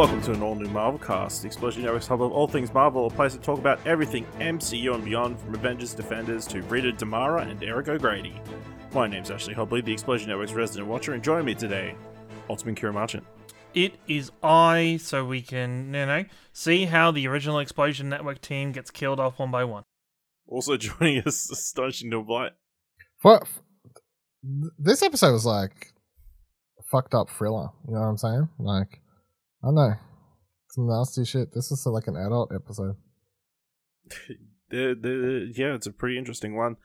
and welcome to an all new Marvel cast, the Explosion Network's hub of all things Marvel, a place to talk about everything MCU and beyond, from Avengers Defenders to Rita DeMara and Eric O'Grady. My name's Ashley Hobley, the Explosion Network's resident watcher, and joining me today, Ultimate Ciaran Marchant. It is I, so we can, you know, see how the original Explosion Network team gets killed off one by one. Also joining us, Astonishing Neil Blight. For, this episode was like fucked up thriller. You know what I'm saying? Like, I don't know, some nasty shit. This is like an adult episode. the, the, yeah, it's a pretty interesting one.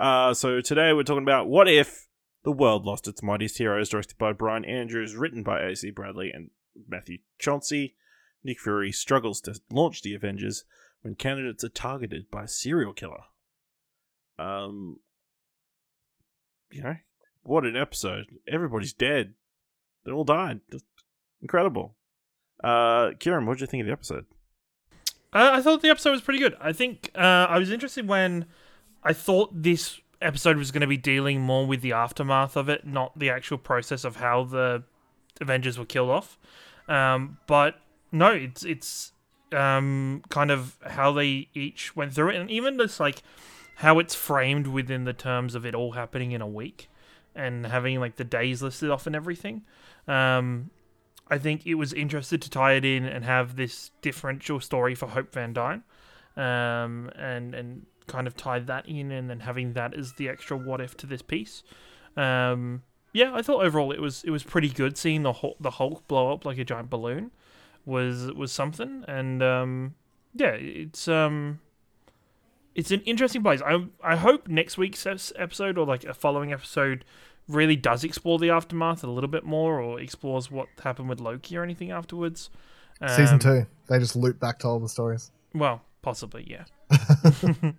Uh, so today we're talking about what if the world lost its mightiest heroes, directed by Bryan Andrews, written by A.C. Bradley and Matthew Chauncey. Nick Fury struggles to launch the Avengers when candidates are targeted by a serial killer. Um, you know, what an episode! Everybody's dead. They all died. Just incredible. Uh, Ciaran, what did you think of the episode? Uh, I thought the episode was pretty good. I think uh, I was interested when I thought this episode was going to be dealing more with the aftermath of it, not the actual process of how the Avengers were killed off. Um, but no, it's it's um, kind of how they each went through it, and even just like how it's framed within the terms of it all happening in a week and having like the days listed off and everything. Um, I think it was interested to tie it in and have this differential story for Hope Van Dyne, um, and and kind of tie that in, and then having that as the extra what if to this piece. Um, yeah, I thought overall it was it was pretty good. Seeing the Hulk, the Hulk blow up like a giant balloon was was something, and um, yeah, it's um, it's an interesting place. I I hope next week's episode or like a following episode really does explore the aftermath a little bit more, or explores what happened with Loki or anything afterwards. Um, Season two, they just loop back to all the stories. Well, possibly, yeah.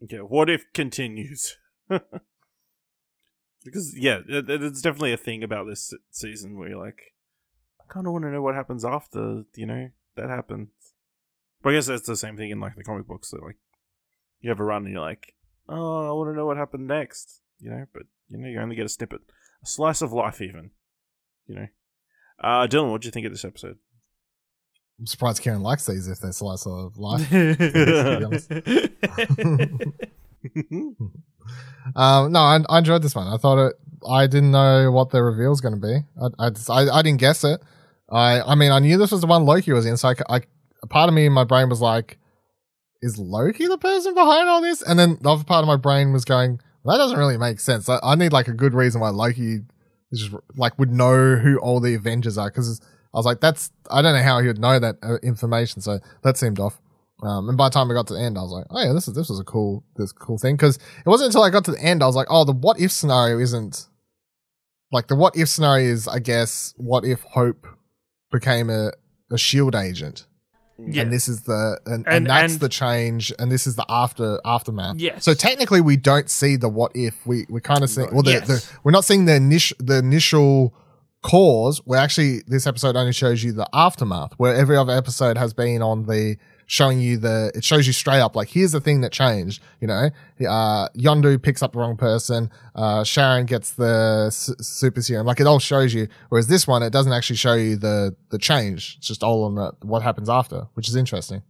yeah. What if continues? because yeah, it, it's definitely a thing about this season where you're like, I kind of want to know what happens after you know that happens. But I guess that's the same thing in like the comic books. So like, you have a run and you're like, oh, I want to know what happened next. You know, but you know, you only get a snippet, a slice of life, even. You know, uh, Dylan, what do you think of this episode? I'm surprised Ciaran likes these if they're slice of life. um, no, I, I, enjoyed this one. I thought it. I didn't know what the reveal was going to be. I, I, just, I, I, didn't guess it. I, I mean, I knew this was the one Loki was in. So I, I, a part of me in my brain was like, "Is Loki the person behind all this?" And then the other part of my brain was going, "That doesn't really make sense. I, I need like a good reason why Loki just like would know who all the Avengers are." Because I was like, "That's I don't know how he would know that uh, information." So that seemed off. Um, and by the time we got to the end, I was like, oh yeah, this is this was a cool this cool thing because it wasn't until I got to the end I was like, oh, the what if scenario isn't like the what if scenario is I guess what if Hope became a a shield agent. Yeah. And this is the and, and, and that's and, the change and this is the after aftermath. Yes. So technically we don't see the what if. We we kind of see well the, yes. the we're not seeing the initial the initial cause. We're actually this episode only shows you the aftermath, where every other episode has been on the showing you the, it shows you straight up, like, here's the thing that changed, you know, uh, Yondu picks up the wrong person, uh, Sharon gets the super serum, like, it all shows you, whereas this one, it doesn't actually show you the, the change. It's just all on the, what happens after, which is interesting.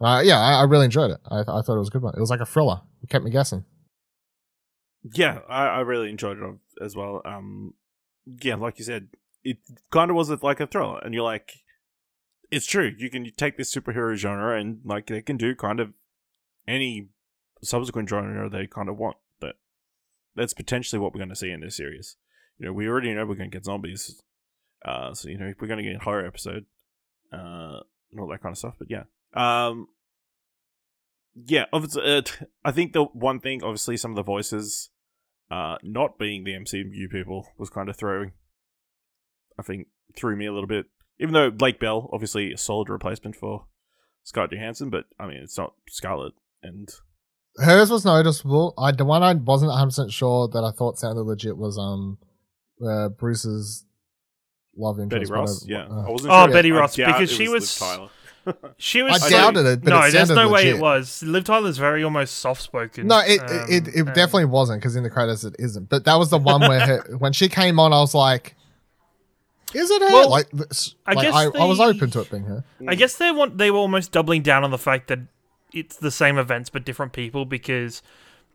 Uh, yeah, I, I really enjoyed it. I, I thought it was a good one. It was like a thriller. It kept me guessing. Yeah, I, I really enjoyed it as well. Um, yeah, like you said, it kind of was like a thriller, and you're like, it's true. You can take this superhero genre and like they can do kind of any subsequent genre they kind of want. But that's potentially what we're going to see in this series. You know, we already know we're going to get zombies. Uh, so you know we're going to get a horror episode, uh, and all that kind of stuff. But yeah, um, yeah. Obviously, uh, I think the one thing, obviously, some of the voices, uh, not being the MCU people, was kind of throwing. I think threw me a little bit even though Lake Bell, obviously a solid replacement for Scarlett Johansson, but I mean it's not Scarlett and hers was noticeable. I the one I wasn't 100 percent sure that I thought sounded legit was um uh, Bruce's love interest. Betty Ross, yeah. Uh, I wasn't oh, sure. Betty Ross, because she was. she was. I doubted it, but no, it there's no legit. way it was. Liv Tyler's very almost soft spoken. No, it um, it, it, it definitely wasn't because in the credits it isn't. But that was the one where her, when she came on, I was like, Is it? Well, like, this, I like, guess I, I was open to it being her. I guess they want they were almost doubling down on the fact that it's the same events but different people because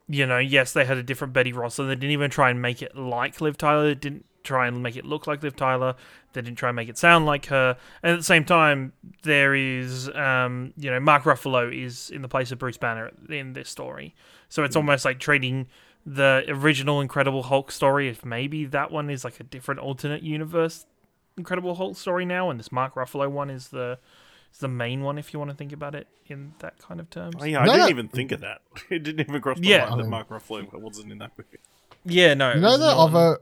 you know yes they had a different Betty Ross and they didn't even try and make it like Liv Tyler. They didn't try and make it look like Liv Tyler. They didn't try and make it sound like her. And at the same time, there is um, you know Mark Ruffalo is in the place of Bruce Banner in this story, so it's almost like treating the original Incredible Hulk story. If maybe that one is like a different alternate universe Incredible Hulk story now, and this Mark Ruffalo one is the is the main one if you want to think about it in that kind of terms. Oh, yeah, I No, didn't no. even think of that. It didn't even cross my Yeah. mind that I mean- Mark Ruffalo wasn't in that movie. Yeah, no. You it know the not- other,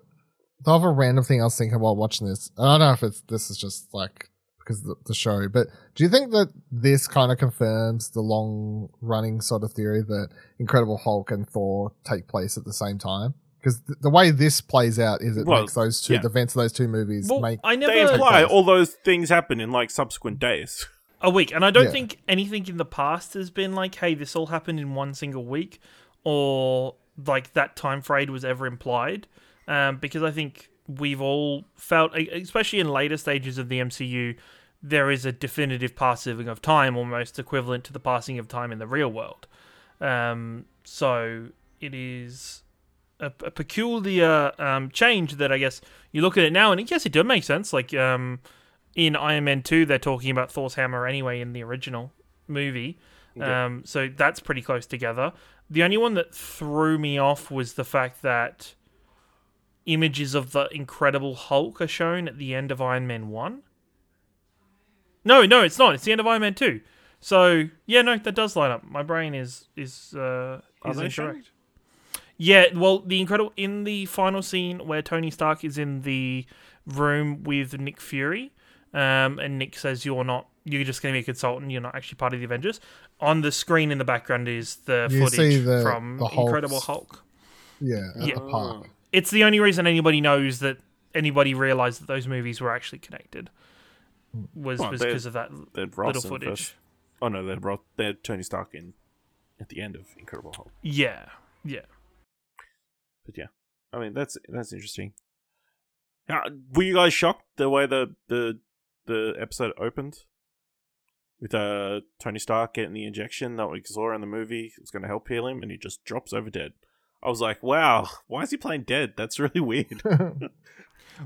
the other random thing I was thinking while watching this. and I don't know if it's this is just like because of the, the show, but do you think that this kind of confirms the long running sort of theory that Incredible Hulk and Thor take place at the same time? Because th- the way this plays out is it Well, makes those two yeah. the events of those two movies Well, make I They never imply all those things happen in like subsequent days. a week, and I don't Yeah. think anything in the past has been like, "Hey, this all happened in one single week," or like that time frame was ever implied. Um, because I think we've all felt, especially in later stages of the MCU, there is a definitive passing of time, almost equivalent to the passing of time in the real world. Um, so it is a, a peculiar um, change that I guess you look at it now, and yes, it does make sense. Like um, in Iron Man 2, they're talking about Thor's hammer anyway in the original movie. Yeah. Um, so that's pretty close together. The only one that threw me off was the fact that images of the Incredible Hulk are shown at the end of Iron Man 1. No, no, it's not. It's the end of Iron Man 2. So, yeah, no, that does line up. My brain is is uh, is incorrect. Yeah, well, the incredible in the final scene where Tony Stark is in the room with Nick Fury, um, and Nick says, "You're not. You're just going to be a consultant. You're not actually part of the Avengers." On the screen in the background is the You footage the- from the Incredible Hulk. yeah at Yeah. the. It's the only reason anybody knows that anybody realized that those movies were actually connected was Well, was because of that little Ross in the footage. first. Oh no, they had, Ross, they had Tony Stark in at the end of Incredible Hulk. Yeah, yeah. But yeah, I mean that's that's interesting. Now, were you guys shocked the way the the the episode opened with uh Tony Stark getting the injection that we saw in the movie? It was going to help heal him, and he just drops over dead. I was like, wow, why is he playing dead? That's really weird.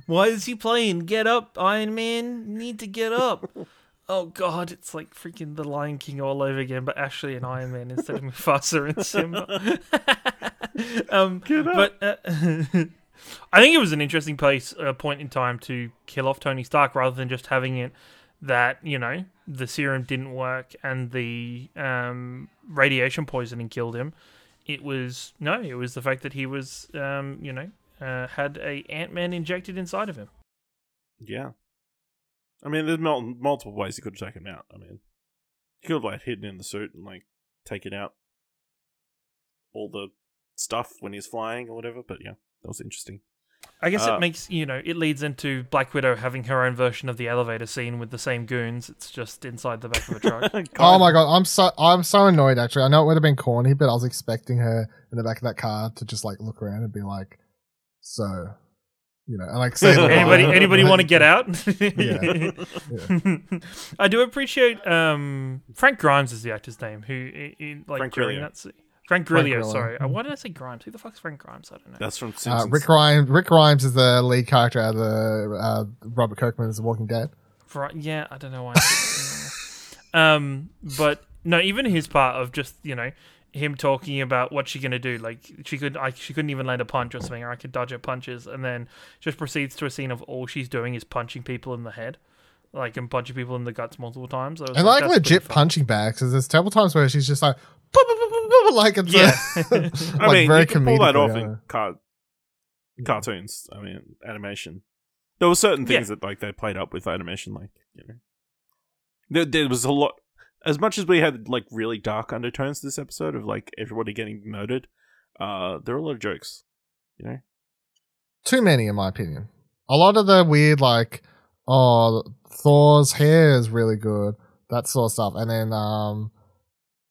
Why is he playing? Get up, Iron Man. Need to get up. oh God, it's like freaking The Lion King all over again, but actually an Iron Man instead of Mufasa and Simba. um, but uh, I think it was an interesting place, uh, point in time to kill off Tony Stark rather than just having it that you know the serum didn't work and the um, radiation poisoning killed him. It was no, it was the fact that he was, um, you know, uh, had a Ant Man injected inside of him. yeah, I mean, there's mul- multiple ways he could have taken him out. I mean, he could have like hidden in the suit and like taken out all the stuff when he's flying or whatever. But yeah, that was interesting. I guess Uh, it makes you know it leads into Black Widow having her own version of the elevator scene with the same goons. It's just inside the back of a truck. Oh my god, I'm so I'm so annoyed. Actually, I know it would have been corny, but I was expecting her in the back of that car to just like look around and be like, "So, you know," and like say, the line. anybody anybody want to get out? Yeah. I do appreciate um, Frank Grimes is the actor's name who i- i- like Frank during Grillo. that se- Frank Grillo, Grillo. sorry. Uh, why did I say Grimes? Who the fuck's Frank Grimes? I don't know. That's from Uh, Rick Grimes. Rick Grimes is the lead character out of the uh, Robert Kirkman's The Walking Dead. Right, yeah, I don't know why. I said that. um, but no, even his part of just you know him talking about what she gonna do, like she could, I, she couldn't even land a punch or something, or I could dodge her punches, and then just proceeds to a scene of all she's doing is punching people in the head, like and punching people in the guts multiple times. I was And like that's pretty legit punching bags, because there's several times where she's just like, "Boop, boop, boop, boop, boop," like it's Yeah. uh, I mean, very you can pull that off uh, in car- cartoons. I mean, animation. There were certain things that like they played up with animation, like you know, there, there was a lot. As much as we had like really dark undertones this episode of like everybody getting murdered, uh, there were a lot of jokes. You know, too many in my opinion. A lot of the weird like oh Thor's hair is really good, that sort of stuff. And then um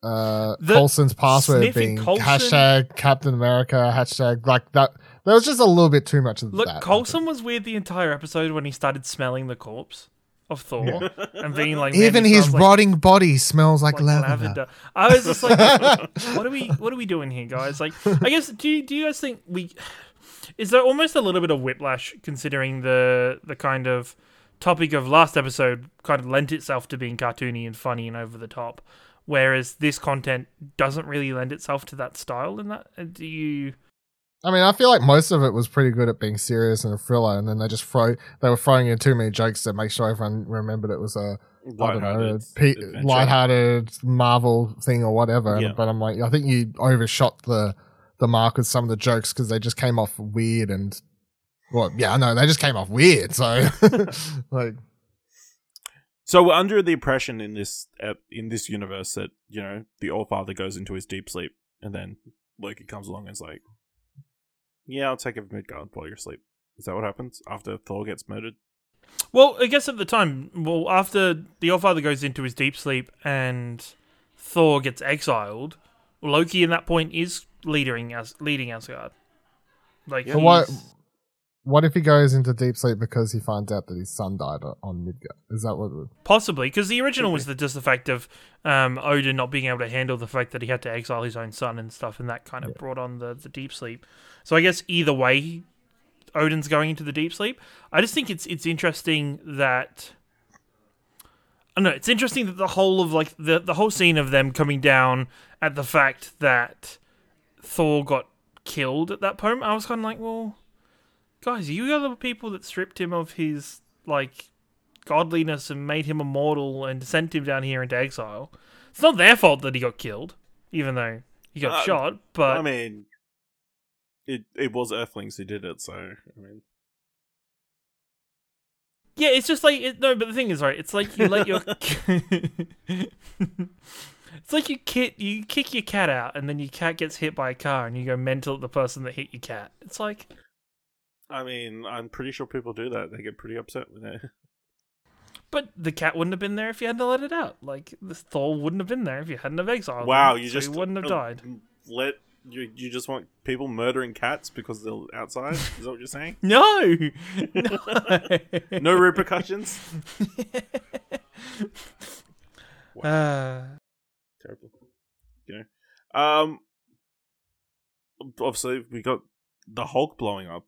uh The Coulson's password being Coulson- hashtag Captain America, hashtag like that there was just a little bit too much of Look, that. I think. Coulson was weird the entire episode when he started smelling the corpse of Thor and being like, Even his smells like- rotting body smells like, like lavender. I was just like, what are we what are we doing here, guys? Like, I guess do you, do you guys think we is there almost a little bit of whiplash considering the the kind of topic of last episode kind of lent itself to being cartoony and funny and over the top, whereas this content doesn't really lend itself to that style. And that, Uh, do you? I mean, I feel like most of it was pretty good at being serious and a thriller, and then they just throw they were throwing in too many jokes to make sure everyone remembered it was a I don't know, Lighthearted pe- adventure. lighthearted Marvel thing or whatever. Yeah. But I'm like, I think you overshot the the mark with some of the jokes because they just came off weird and well, yeah, I know they just came off weird. So like, So we're under the impression in this ep- in this universe that you know the All Father goes into his deep sleep, and then Loki comes along and is like, "Yeah, I'll take over Midgard while you're asleep." Is that what happens after Thor gets murdered? Well, I guess at the time, well, after the All Father goes into his deep sleep and Thor gets exiled, Loki in that point is leading as leading Asgard. Like, so what? What if he goes into deep sleep because he finds out that his son died on Midgard? Is that what? it would- Possibly, because the original was the, just the fact of um, Odin not being able to handle the fact that he had to exile his own son and stuff, and that kind of brought on the, the deep sleep. So I guess either way, Odin's going into the deep sleep. I just think it's it's interesting that I don't know. It's interesting that the whole of like the the whole scene of them coming down at the fact that Thor got killed at that point. I was kind of like, well, guys, you are the people that stripped him of his like godliness and made him immortal and sent him down here into exile. It's not their fault that he got killed, even though he got Uh, shot. But I mean, it it was Earthlings who did it, so I mean, yeah, it's just like it, no. But the thing is, right? It's like you let your it's like you kit you kick your cat out, and then your cat gets hit by a car, and you go mental at the person that hit your cat. It's like I mean, I'm pretty sure people do that. They get pretty upset with it. But the cat wouldn't have been there if you hadn't let it out. Like the Thor wouldn't have been there if you hadn't have exiled. Wow, him, you so just he wouldn't have uh, died. Let you you just want people murdering cats because they're outside? Is that what you're saying? No, no. No repercussions. Uh, Terrible. You know. Um. Obviously, we got the Hulk blowing up.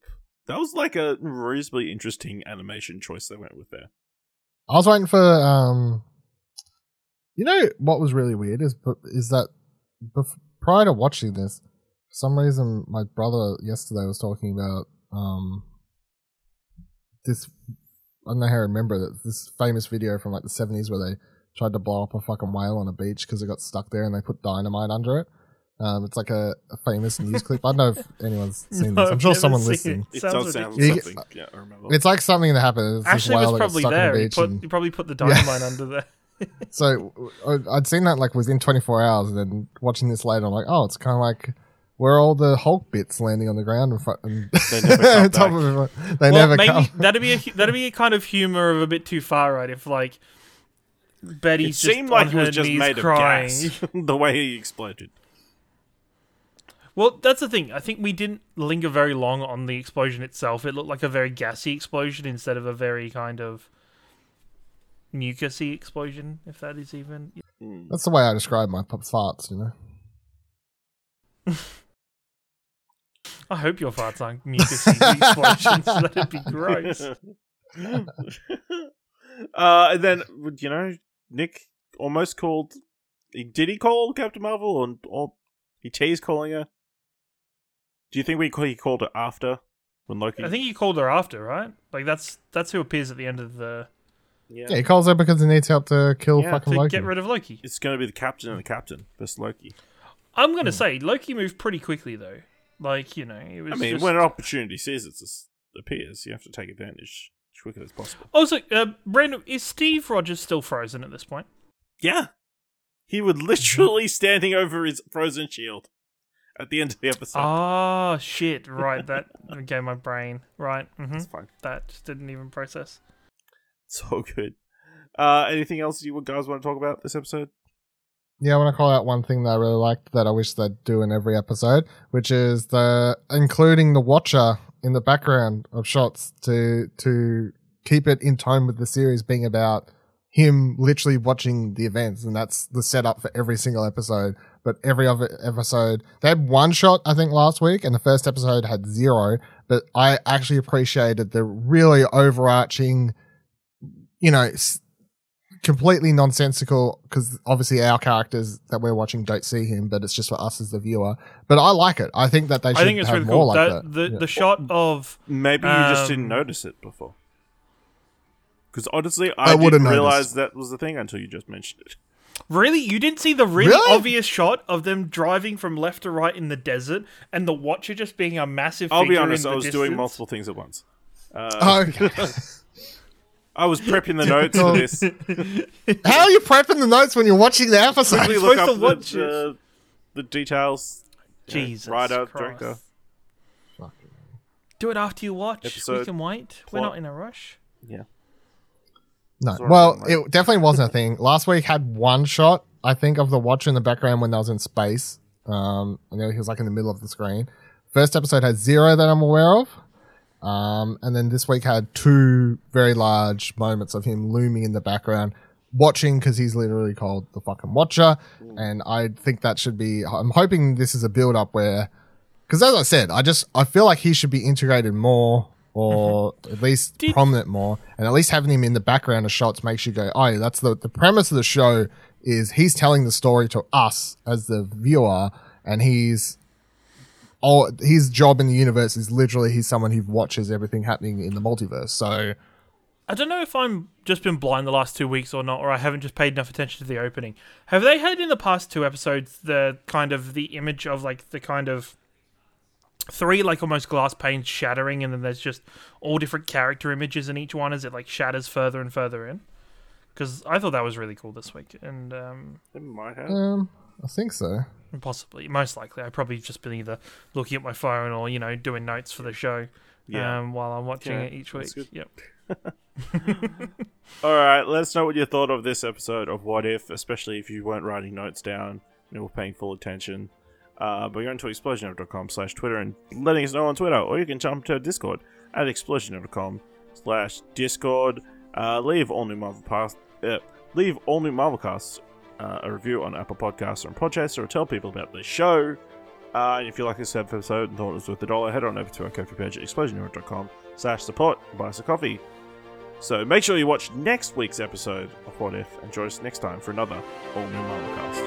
That was like a reasonably interesting animation choice they went with there. I was waiting for um. You know what was really weird is is that prior to watching this, for some reason my brother yesterday was talking about um. This I don't know how to remember that this famous video from like the seventies where they tried to blow up a fucking whale on a beach because it got stuck there and they put dynamite under it. Um, it's like a, a famous news clip. I don't know if anyone's seen No, this. I'm I've sure never someone seen listening. It Sounds does sound ridiculous. something. Yeah, I remember. It's like something that happened. It's this Ashley was that got probably there. the He, put, and- he probably put the dynamite under there. So I- I'd seen that like within 24 hours, and then watching this later, I'm like, oh, it's kind of like where all the Hulk bits landing on the ground in front. And They never come top back. of everyone. They well, never maybe come. that'd be a that'd be a kind of humor of a bit too far, right? If like it Betty's just seemed like on it was her just knees made crying. of gas. the way he exploded. Well, that's the thing. I think we didn't linger very long on the explosion itself. It looked like a very gassy explosion instead of a very kind of mucusy explosion, if that is even. Hmm. That's the way I describe my pop farts, you know. I hope your farts aren't mucusy explosions. That'd be gross. uh, and then you know, Nick almost called. Did he call Captain Marvel, or, or he teased calling her? Do you think we he called her after when Loki? I think he called her after, right? Like that's that's who appears at the end of the yeah, Yeah, he calls her because he needs help to kill Yeah, fucking to Loki. get rid of Loki. it's going to be the captain and the captain versus Loki. I'm Hmm. gonna say Loki moved pretty quickly though. Like you know, it was. I mean, just... when an opportunity sees it appears, you have to take advantage as quickly as possible. Also, uh, Brandon, is Steve Rogers still frozen at this point? Yeah, he would literally standing over his frozen shield at the end of the episode. Oh shit! Right, that okay. My brain. Right. hmm It's fine. That just didn't even process. So good. Uh, anything else you guys want to talk about this episode? Yeah, I want to call out one thing that I really liked that I wish they'd do in every episode, which is the including the Watcher in the background of shots to to keep it in tone with the series being about him literally watching the events, and that's the setup for every single episode. But every other episode, they had one shot I think last week, and the first episode had zero. But I actually appreciated the really overarching, you know. s- completely nonsensical because obviously our characters that we're watching don't see him, but it's just for us as the viewer. But I like it. I think that they should I think it's have really more cool. like that, that. The Yeah. the shot of Maybe you just didn't Um, notice it before. Because honestly, I I, would've didn't realize noticed. that was the thing until you just mentioned it. Really you didn't see the really, Really? obvious shot of them driving from left to right in the desert and the Watcher just being a massive. I'll be figure honest, in I the was doing multiple things at once. Oh, uh, okay. I was prepping the notes for this. How are you prepping the notes when you're watching the episode? Quickly I'm look supposed up to the, watch the, the details. Jesus writer, Christ. director. Do it after you watch. we can wait. We're not in a rush. Yeah. No, well, mate. it definitely wasn't a thing. Last week had one shot, I think, of the Watcher in the background when I was in space. Um, I know he was like in the middle of the screen. First episode had zero that I'm aware of. Um, and then this week had two very large moments of him looming in the background, watching because he's literally called the fucking Watcher. And I think that should be. I'm hoping this is a build up where, because as I said, I just I feel like he should be integrated more or uh-huh. at least Did- prominent more, and at least having him in the background of shots makes you go, oh, that's the the premise of the show is he's telling the story to us as the viewer, and he's all his job in the universe is literally he's someone who watches everything happening in the multiverse. So I don't know if I'm just been blind the last two weeks or not, or I haven't just paid enough attention to the opening. Have they had in the past two episodes the kind of the image of like the kind of three like almost glass panes shattering, and then there's just all different character images in each one as it like shatters further and further in? Because I thought that was really cool this week, and um, It might have. um, I think so. possibly, most likely, I probably just been either looking at my phone or you know doing notes for the show. Yeah. Um, while I'm watching Yeah, it each week. Yep. All right, let us know what you thought of this episode of What If, especially if you weren't writing notes down and were paying full attention. Uh, by going to explosionof.com slash Twitter and letting us know on Twitter, or you can jump to Discord at explosionof.com slash Discord. Uh, leave all new Marvel cast, uh, leave all new Marvel casts uh, a review on Apple Podcasts or on Podchaser, or tell people about the show. Uh, and if you like this episode and thought it was worth a dollar, head on over to our Ko-fi page at explosionof.com slash support and buy us a coffee. So make sure you watch next week's episode of What If and join us next time for another all new Marvel cast.